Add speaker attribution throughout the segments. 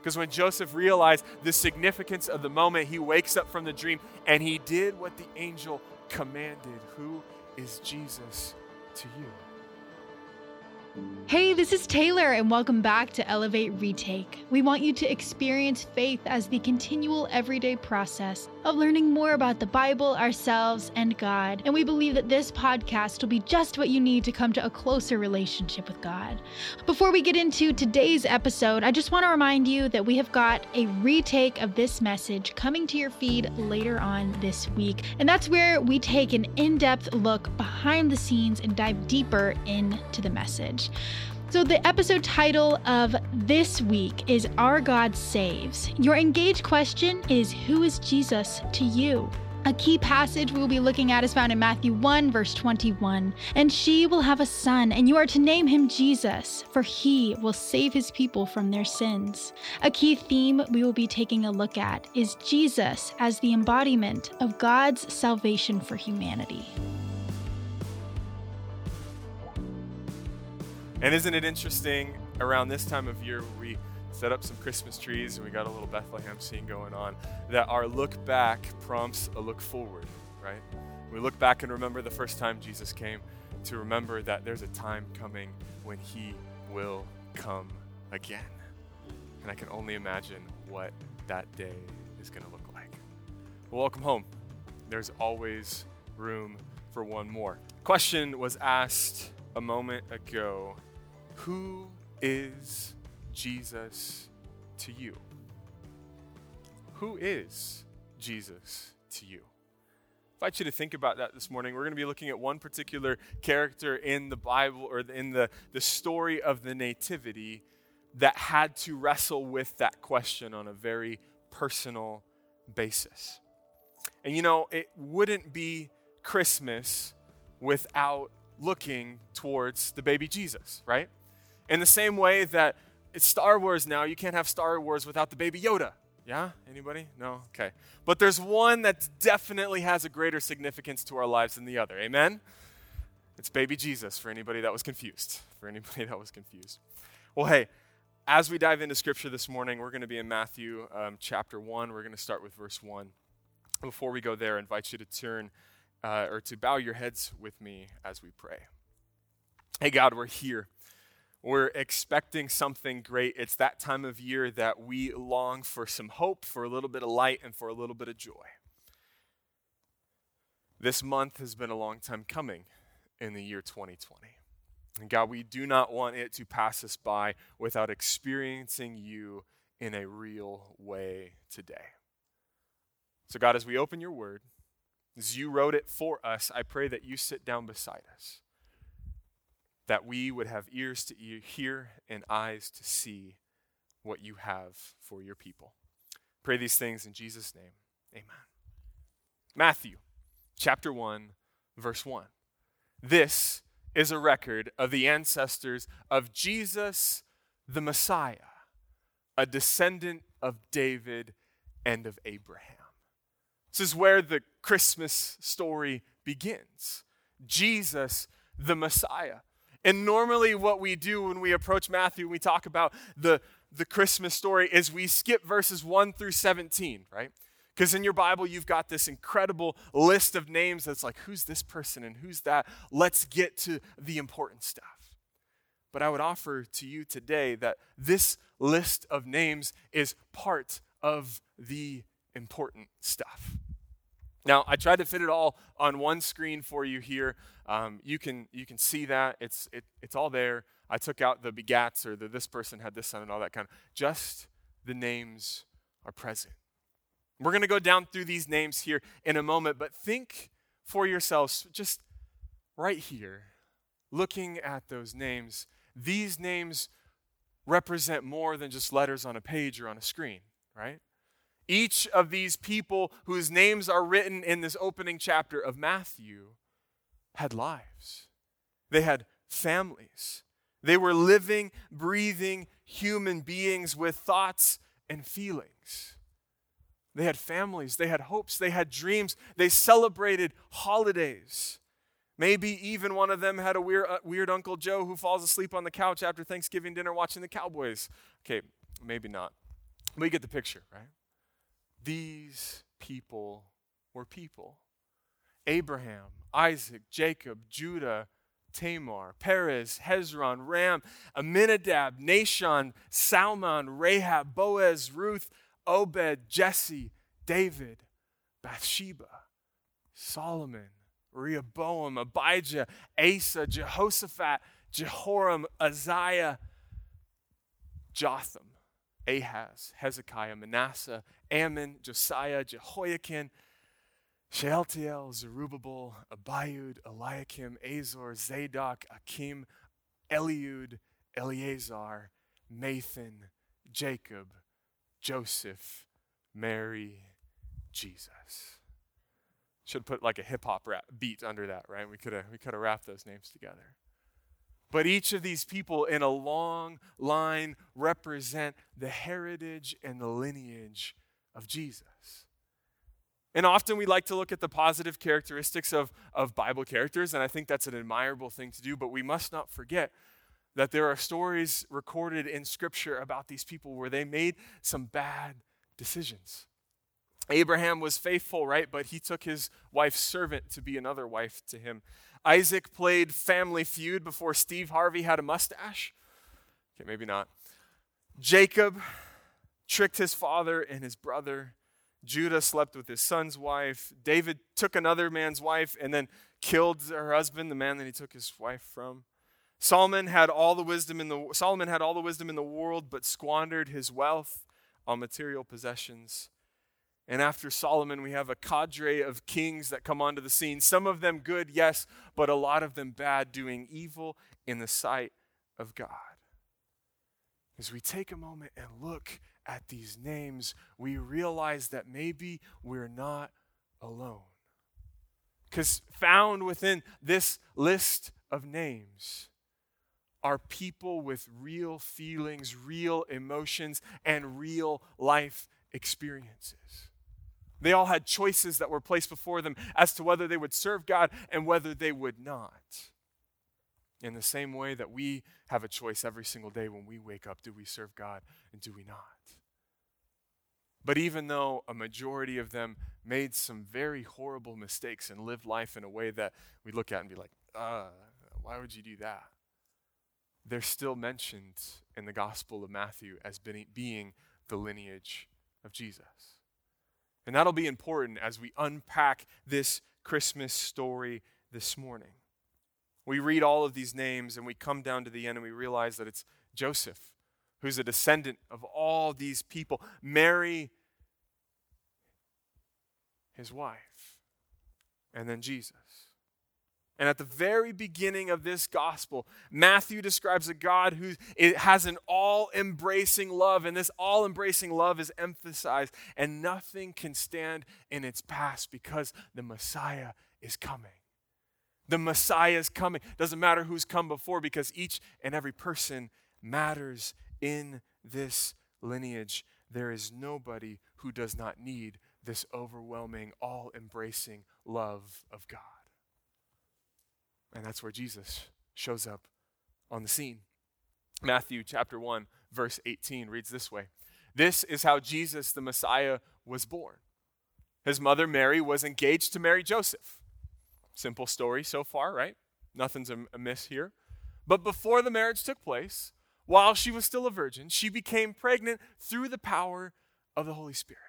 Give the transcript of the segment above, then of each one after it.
Speaker 1: Because when Joseph realized the significance of the moment, he wakes up from the dream and he did what the angel commanded. Who is Jesus to you?
Speaker 2: Hey, this is Taylor, and welcome back to Elevate Retake. We want you to experience faith as the continual everyday process of learning more about the Bible, ourselves, and God. And we believe that this podcast will be just what you need to come to a closer relationship with God. Before we get into today's episode, I just want to remind you that we have got a retake of this message coming to your feed later on this week. And that's where we take an in depth look behind the scenes and dive deeper into the message. So, the episode title of this week is Our God Saves. Your engaged question is Who is Jesus to you? A key passage we will be looking at is found in Matthew 1, verse 21. And she will have a son, and you are to name him Jesus, for he will save his people from their sins. A key theme we will be taking a look at is Jesus as the embodiment of God's salvation for humanity.
Speaker 1: And isn't it interesting around this time of year we set up some Christmas trees and we got a little Bethlehem scene going on that our look back prompts a look forward, right? We look back and remember the first time Jesus came to remember that there's a time coming when he will come again. And I can only imagine what that day is going to look like. Well, welcome home. There's always room for one more. Question was asked a moment ago who is Jesus to you? Who is Jesus to you? I invite you to think about that this morning. We're going to be looking at one particular character in the Bible or in the, the story of the Nativity that had to wrestle with that question on a very personal basis. And you know, it wouldn't be Christmas without looking towards the baby Jesus, right? In the same way that it's Star Wars now, you can't have Star Wars without the baby Yoda. Yeah? Anybody? No? Okay. But there's one that definitely has a greater significance to our lives than the other. Amen? It's baby Jesus for anybody that was confused. For anybody that was confused. Well, hey, as we dive into scripture this morning, we're going to be in Matthew um, chapter 1. We're going to start with verse 1. Before we go there, I invite you to turn uh, or to bow your heads with me as we pray. Hey, God, we're here. We're expecting something great. It's that time of year that we long for some hope, for a little bit of light, and for a little bit of joy. This month has been a long time coming in the year 2020. And God, we do not want it to pass us by without experiencing you in a real way today. So, God, as we open your word, as you wrote it for us, I pray that you sit down beside us that we would have ears to hear and eyes to see what you have for your people. Pray these things in Jesus' name. Amen. Matthew chapter 1, verse 1. This is a record of the ancestors of Jesus the Messiah, a descendant of David and of Abraham. This is where the Christmas story begins. Jesus the Messiah. And normally, what we do when we approach Matthew, we talk about the, the Christmas story, is we skip verses 1 through 17, right? Because in your Bible, you've got this incredible list of names that's like, who's this person and who's that? Let's get to the important stuff. But I would offer to you today that this list of names is part of the important stuff. Now, I tried to fit it all on one screen for you here. Um, you, can, you can see that. It's, it, it's all there. I took out the begats or the this person had this son and all that kind of. Just the names are present. We're going to go down through these names here in a moment, but think for yourselves, just right here, looking at those names. These names represent more than just letters on a page or on a screen, right? Each of these people whose names are written in this opening chapter of Matthew had lives, they had families. They were living, breathing human beings with thoughts and feelings. They had families, they had hopes, they had dreams, they celebrated holidays. Maybe even one of them had a weird, uh, weird Uncle Joe who falls asleep on the couch after Thanksgiving dinner watching the Cowboys. Okay, maybe not. We get the picture, right? These people were people. Abraham, Isaac, Jacob, Judah, Tamar, Perez, Hezron, Ram, Aminadab, Nahshon, Salmon, Rahab, Boaz, Ruth, Obed, Jesse, David, Bathsheba, Solomon, Rehoboam, Abijah, Asa, Jehoshaphat, Jehoram, Uzziah, Jotham, Ahaz, Hezekiah, Manasseh, Amon, Josiah, Jehoiakim, Shealtiel, Zerubbabel, Abiud, Eliakim, Azor, Zadok, Akim, Eliud, Eleazar, Nathan, Jacob, Joseph, Mary, Jesus. Should put like a hip hop rap beat under that, right? We could have we could have wrapped those names together. But each of these people in a long line represent the heritage and the lineage of Jesus. And often we like to look at the positive characteristics of, of Bible characters, and I think that's an admirable thing to do, but we must not forget that there are stories recorded in Scripture about these people where they made some bad decisions. Abraham was faithful, right? But he took his wife's servant to be another wife to him. Isaac played Family Feud before Steve Harvey had a mustache. Okay, maybe not. Jacob tricked his father and his brother. Judah slept with his son's wife. David took another man's wife and then killed her husband, the man that he took his wife from. Solomon had all the wisdom in the Solomon had all the wisdom in the world but squandered his wealth on material possessions. And after Solomon, we have a cadre of kings that come onto the scene. Some of them good, yes, but a lot of them bad, doing evil in the sight of God. As we take a moment and look at these names, we realize that maybe we're not alone. Because found within this list of names are people with real feelings, real emotions, and real life experiences. They all had choices that were placed before them as to whether they would serve God and whether they would not. In the same way that we have a choice every single day when we wake up do we serve God and do we not? But even though a majority of them made some very horrible mistakes and lived life in a way that we look at and be like, uh, why would you do that? They're still mentioned in the Gospel of Matthew as being the lineage of Jesus. And that'll be important as we unpack this Christmas story this morning. We read all of these names and we come down to the end and we realize that it's Joseph who's a descendant of all these people, Mary, his wife, and then Jesus. And at the very beginning of this gospel, Matthew describes a God who has an all embracing love, and this all embracing love is emphasized, and nothing can stand in its past because the Messiah is coming. The Messiah is coming. Doesn't matter who's come before because each and every person matters in this lineage, there is nobody who does not need this overwhelming, all embracing love of God. And that's where Jesus shows up on the scene. Matthew chapter 1, verse 18 reads this way This is how Jesus, the Messiah, was born. His mother Mary was engaged to marry Joseph. Simple story so far, right? Nothing's amiss here. But before the marriage took place, while she was still a virgin, she became pregnant through the power of the Holy Spirit.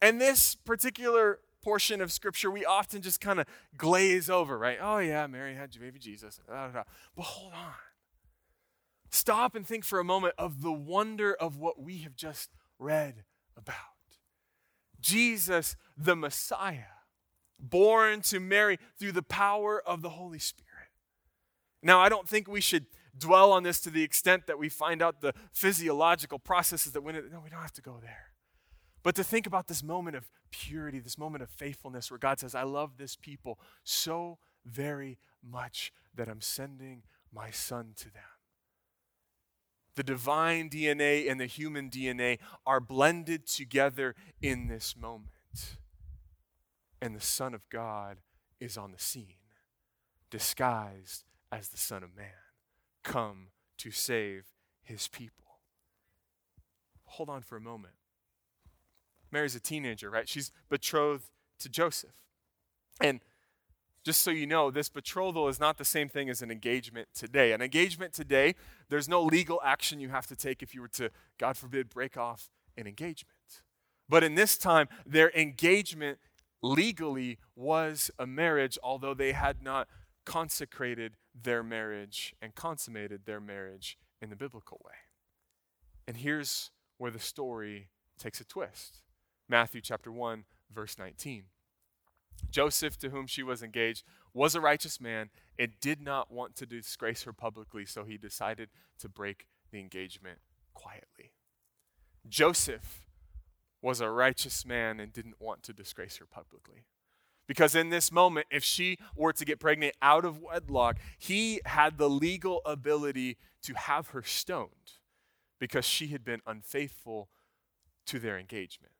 Speaker 1: And this particular portion of scripture we often just kind of glaze over, right? Oh, yeah, Mary had baby Jesus. But hold on. Stop and think for a moment of the wonder of what we have just read about. Jesus, the Messiah, born to Mary through the power of the Holy Spirit. Now, I don't think we should dwell on this to the extent that we find out the physiological processes that went. No, we don't have to go there. But to think about this moment of purity, this moment of faithfulness where God says, I love this people so very much that I'm sending my son to them. The divine DNA and the human DNA are blended together in this moment. And the Son of God is on the scene, disguised as the Son of Man come to save his people. hold on for a moment. Mary's a teenager, right? She's betrothed to Joseph. And just so you know, this betrothal is not the same thing as an engagement today. An engagement today, there's no legal action you have to take if you were to, God forbid, break off an engagement. But in this time, their engagement legally was a marriage, although they had not consecrated their marriage and consummated their marriage in the biblical way. And here's where the story takes a twist Matthew chapter 1, verse 19. Joseph, to whom she was engaged, was a righteous man and did not want to disgrace her publicly, so he decided to break the engagement quietly. Joseph was a righteous man and didn't want to disgrace her publicly. Because in this moment, if she were to get pregnant out of wedlock, he had the legal ability to have her stoned because she had been unfaithful to their engagement.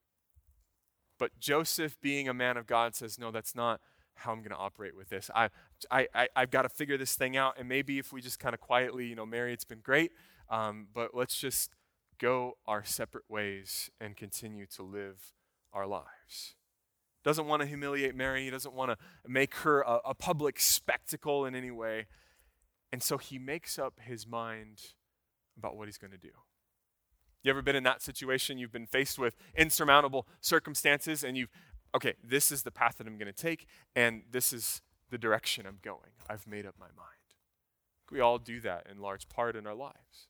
Speaker 1: But Joseph, being a man of God, says, No, that's not how I'm going to operate with this. I, I, I, have got to figure this thing out. And maybe if we just kind of quietly, you know, Mary, it's been great. Um, but let's just go our separate ways and continue to live our lives. Doesn't want to humiliate Mary. He doesn't want to make her a, a public spectacle in any way. And so he makes up his mind about what he's going to do. You ever been in that situation? You've been faced with insurmountable circumstances, and you've, okay, this is the path that I'm going to take, and this is the direction I'm going. I've made up my mind. We all do that in large part in our lives.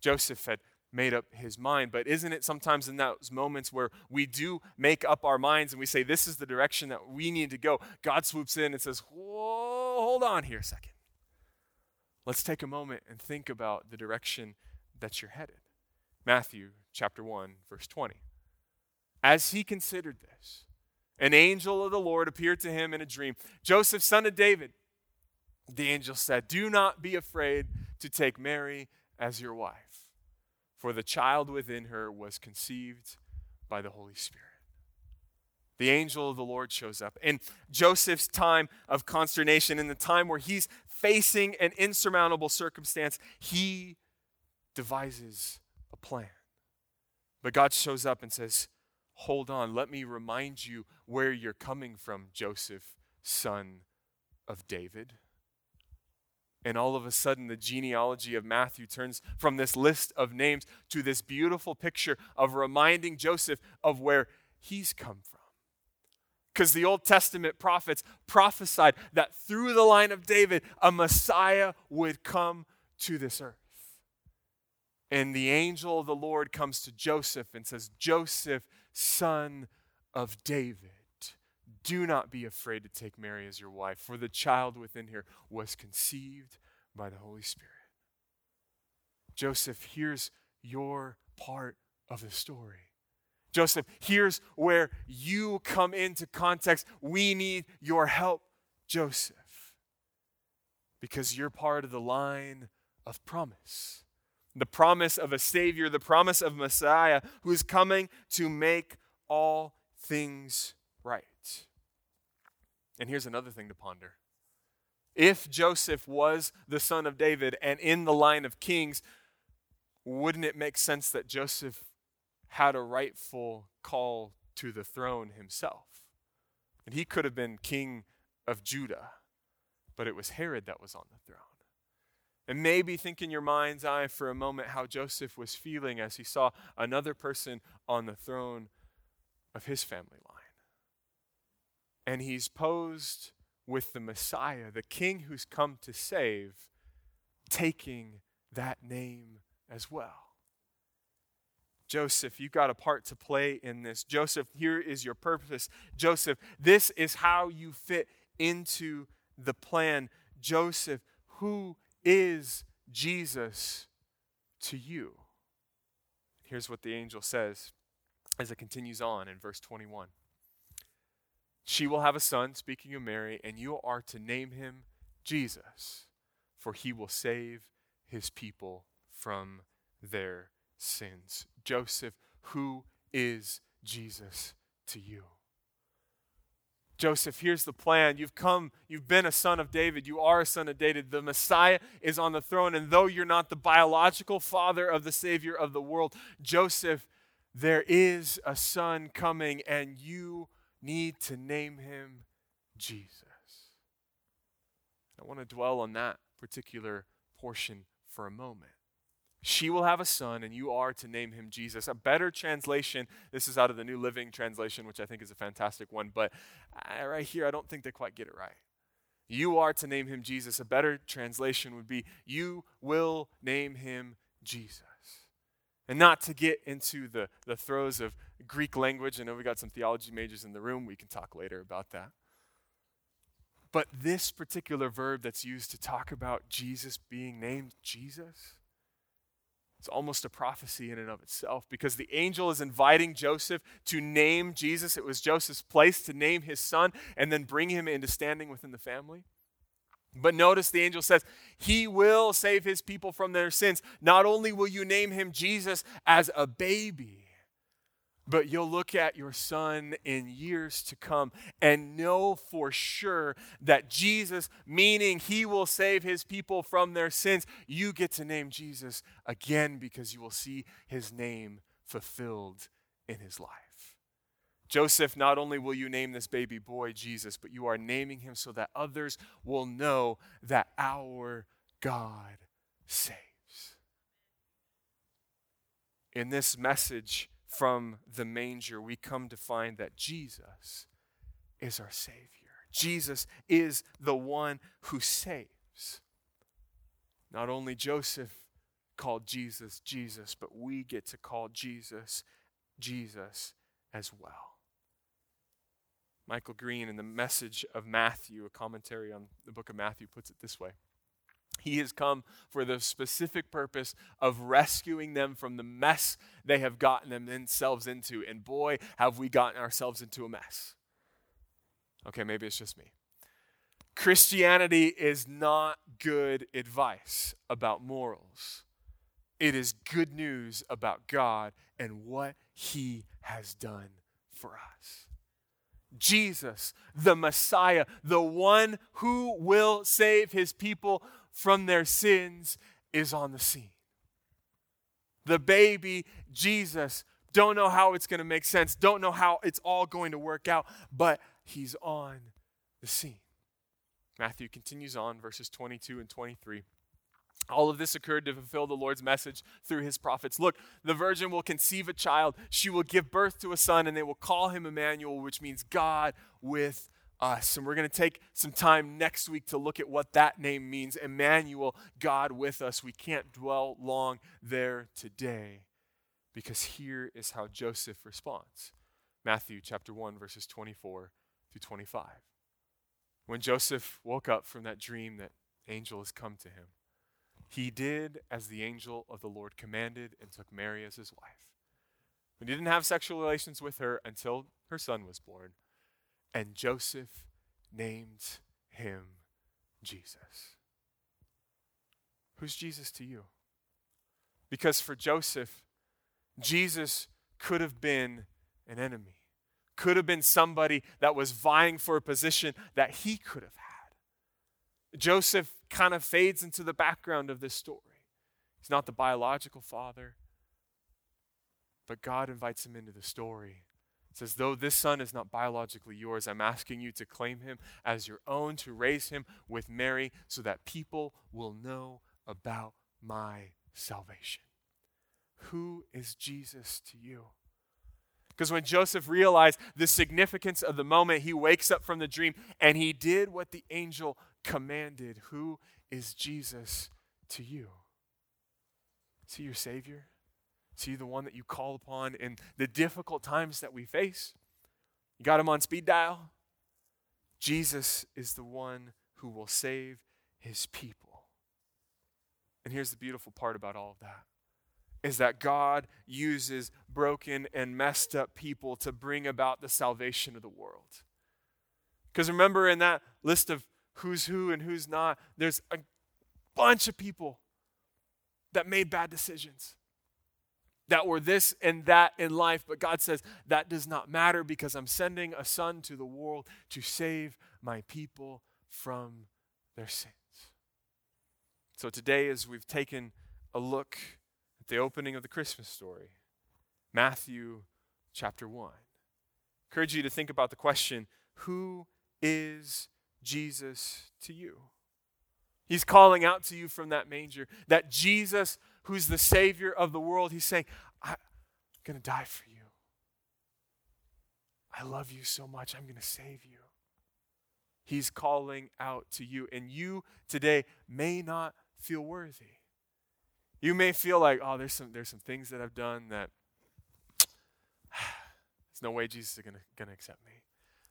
Speaker 1: Joseph had made up his mind, but isn't it sometimes in those moments where we do make up our minds and we say, this is the direction that we need to go? God swoops in and says, whoa, hold on here a second. Let's take a moment and think about the direction that you're headed. Matthew chapter 1, verse 20. As he considered this, an angel of the Lord appeared to him in a dream. Joseph, son of David, the angel said, Do not be afraid to take Mary as your wife, for the child within her was conceived by the Holy Spirit. The angel of the Lord shows up. In Joseph's time of consternation, in the time where he's facing an insurmountable circumstance, he devises a plan. But God shows up and says, Hold on, let me remind you where you're coming from, Joseph, son of David. And all of a sudden, the genealogy of Matthew turns from this list of names to this beautiful picture of reminding Joseph of where he's come from. Because the Old Testament prophets prophesied that through the line of David, a Messiah would come to this earth. And the angel of the Lord comes to Joseph and says, Joseph, son of David, do not be afraid to take Mary as your wife, for the child within her was conceived by the Holy Spirit. Joseph, here's your part of the story. Joseph, here's where you come into context. We need your help, Joseph, because you're part of the line of promise the promise of a Savior, the promise of Messiah who is coming to make all things right. And here's another thing to ponder. If Joseph was the son of David and in the line of kings, wouldn't it make sense that Joseph had a rightful call to the throne himself? And he could have been king of Judah, but it was Herod that was on the throne. And maybe think in your mind's eye for a moment how Joseph was feeling as he saw another person on the throne of his family line. And he's posed with the Messiah, the King who's come to save, taking that name as well. Joseph, you've got a part to play in this. Joseph, here is your purpose. Joseph, this is how you fit into the plan. Joseph, who is Jesus to you? Here's what the angel says as it continues on in verse 21. She will have a son, speaking of Mary, and you are to name him Jesus, for he will save his people from their sins. Joseph, who is Jesus to you? Joseph, here's the plan. You've come, you've been a son of David. You are a son of David. The Messiah is on the throne. And though you're not the biological father of the Savior of the world, Joseph, there is a son coming, and you need to name him Jesus. I want to dwell on that particular portion for a moment. She will have a son, and you are to name him Jesus. A better translation, this is out of the New Living Translation, which I think is a fantastic one, but right here, I don't think they quite get it right. You are to name him Jesus. A better translation would be, You will name him Jesus. And not to get into the, the throes of Greek language. I know we got some theology majors in the room. We can talk later about that. But this particular verb that's used to talk about Jesus being named Jesus, it's almost a prophecy in and of itself because the angel is inviting Joseph to name Jesus. It was Joseph's place to name his son and then bring him into standing within the family. But notice the angel says, He will save His people from their sins. Not only will you name Him Jesus as a baby, but you'll look at your son in years to come and know for sure that Jesus, meaning he will save his people from their sins, you get to name Jesus again because you will see his name fulfilled in his life. Joseph, not only will you name this baby boy Jesus, but you are naming him so that others will know that our God saves. In this message, from the manger, we come to find that Jesus is our Savior. Jesus is the one who saves. Not only Joseph called Jesus Jesus, but we get to call Jesus Jesus as well. Michael Green, in the message of Matthew, a commentary on the book of Matthew, puts it this way he has come for the specific purpose of rescuing them from the mess they have gotten themselves into. And boy, have we gotten ourselves into a mess. Okay, maybe it's just me. Christianity is not good advice about morals. It is good news about God and what He has done for us. Jesus, the Messiah, the one who will save His people from their sins is on the scene. The baby, Jesus, don't know how it's going to make sense, don't know how it's all going to work out, but he's on the scene. Matthew continues on, verses 22 and 23. All of this occurred to fulfill the Lord's message through his prophets. Look, the virgin will conceive a child. She will give birth to a son, and they will call him Emmanuel, which means God with us. And we're going to take some time next week to look at what that name means Emmanuel, God with us. We can't dwell long there today because here is how Joseph responds Matthew chapter 1, verses 24 through 25. When Joseph woke up from that dream that angel has come to him, he did as the angel of the Lord commanded and took Mary as his wife. He didn't have sexual relations with her until her son was born. And Joseph named him Jesus. Who's Jesus to you? Because for Joseph, Jesus could have been an enemy, could have been somebody that was vying for a position that he could have had. Joseph kind of fades into the background of this story. He's not the biological father, but God invites him into the story it says, Though this son is not biologically yours, I'm asking you to claim him as your own, to raise him with Mary, so that people will know about my salvation. Who is Jesus to you? Because when Joseph realized the significance of the moment, he wakes up from the dream and he did what the angel commanded. Who is Jesus to you? Is he your Savior? Is he the one that you call upon in the difficult times that we face? You got him on speed dial? Jesus is the one who will save his people. And here's the beautiful part about all of that is that God uses broken and messed up people to bring about the salvation of the world. Because remember, in that list of who's who and who's not, there's a bunch of people that made bad decisions that we're this and that in life, but God says that does not matter because I'm sending a son to the world to save my people from their sins. So today, as we've taken a look at the opening of the Christmas story, Matthew chapter 1, I encourage you to think about the question who is Jesus to you? He's calling out to you from that manger that Jesus, who's the Savior of the world, he's saying, I'm going to die for you. I love you so much, I'm going to save you. He's calling out to you, and you today may not feel worthy. You may feel like, oh, there's some, there's some things that I've done that there's no way Jesus is going to accept me.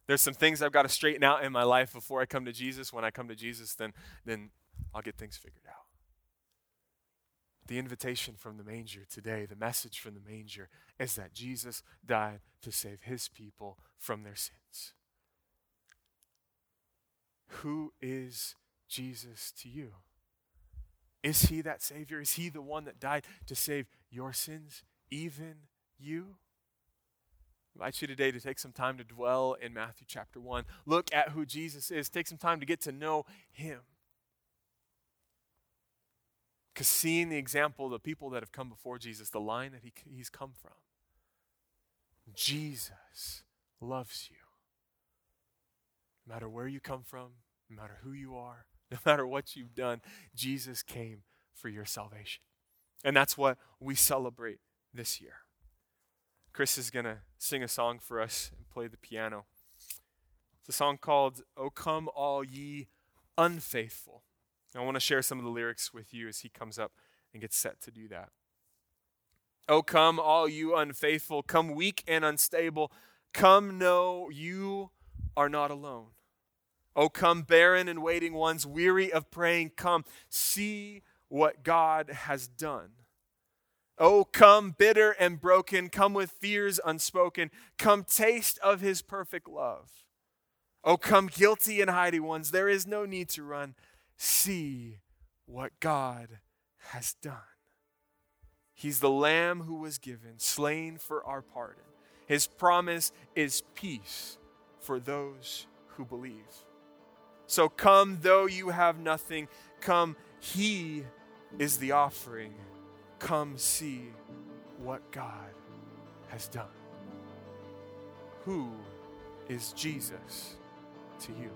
Speaker 1: There's some things I've got to straighten out in my life before I come to Jesus. When I come to Jesus, then, then I'll get things figured out. The invitation from the manger today, the message from the manger, is that Jesus died to save his people from their sins. Who is Jesus to you? Is he that Savior? Is he the one that died to save your sins, even you? I invite you today to take some time to dwell in Matthew chapter 1. Look at who Jesus is. Take some time to get to know him. Because seeing the example of the people that have come before Jesus, the line that he, he's come from, Jesus loves you. No matter where you come from, no matter who you are, no matter what you've done, Jesus came for your salvation. And that's what we celebrate this year. Chris is going to sing a song for us and play the piano. It's a song called O Come All Ye Unfaithful. I want to share some of the lyrics with you as he comes up and gets set to do that. Oh, come, all you unfaithful, come weak and unstable, come know you are not alone. Oh, come, barren and waiting ones, weary of praying, come, see what God has done. Oh, come, bitter and broken, come with fears unspoken, come, taste of his perfect love. Oh, come, guilty and hiding ones, there is no need to run see what God has done. He's the Lamb who was given, slain for our pardon. His promise is peace for those who believe. So come, though you have nothing, come, He is the offering. Come see what God has done. Who is Jesus to you?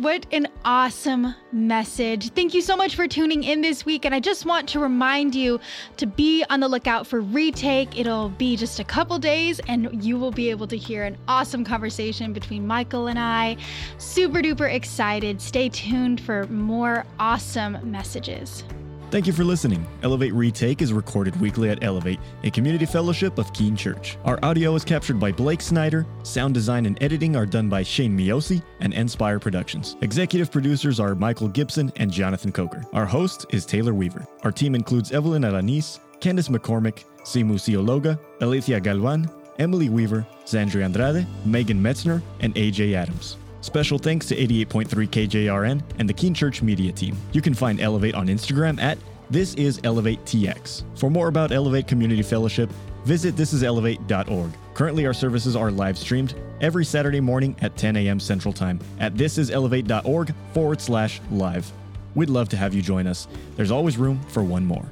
Speaker 2: What an awesome message. Thank you so much for tuning in this week. And I just want to remind you to be on the lookout for Retake. It'll be just a couple days, and you will be able to hear an awesome conversation between Michael and I. Super duper excited. Stay tuned for more awesome messages.
Speaker 3: Thank you for listening. Elevate Retake is recorded weekly at Elevate, a community fellowship of Keene Church. Our audio is captured by Blake Snyder, sound design and editing are done by Shane Miosi and Inspire Productions. Executive producers are Michael Gibson and Jonathan Coker. Our host is Taylor Weaver. Our team includes Evelyn Alanis, Candice McCormick, Simu Siologa, Alethea Galvan, Emily Weaver, Zandri Andrade, Megan Metzner, and AJ Adams. Special thanks to 88.3 KJRN and the Keene Church Media Team. You can find Elevate on Instagram at This is Elevate TX. For more about Elevate Community Fellowship, visit thisiselevate.org. Currently, our services are live streamed every Saturday morning at 10 a.m. Central Time at thisiselevate.org forward slash live. We'd love to have you join us. There's always room for one more.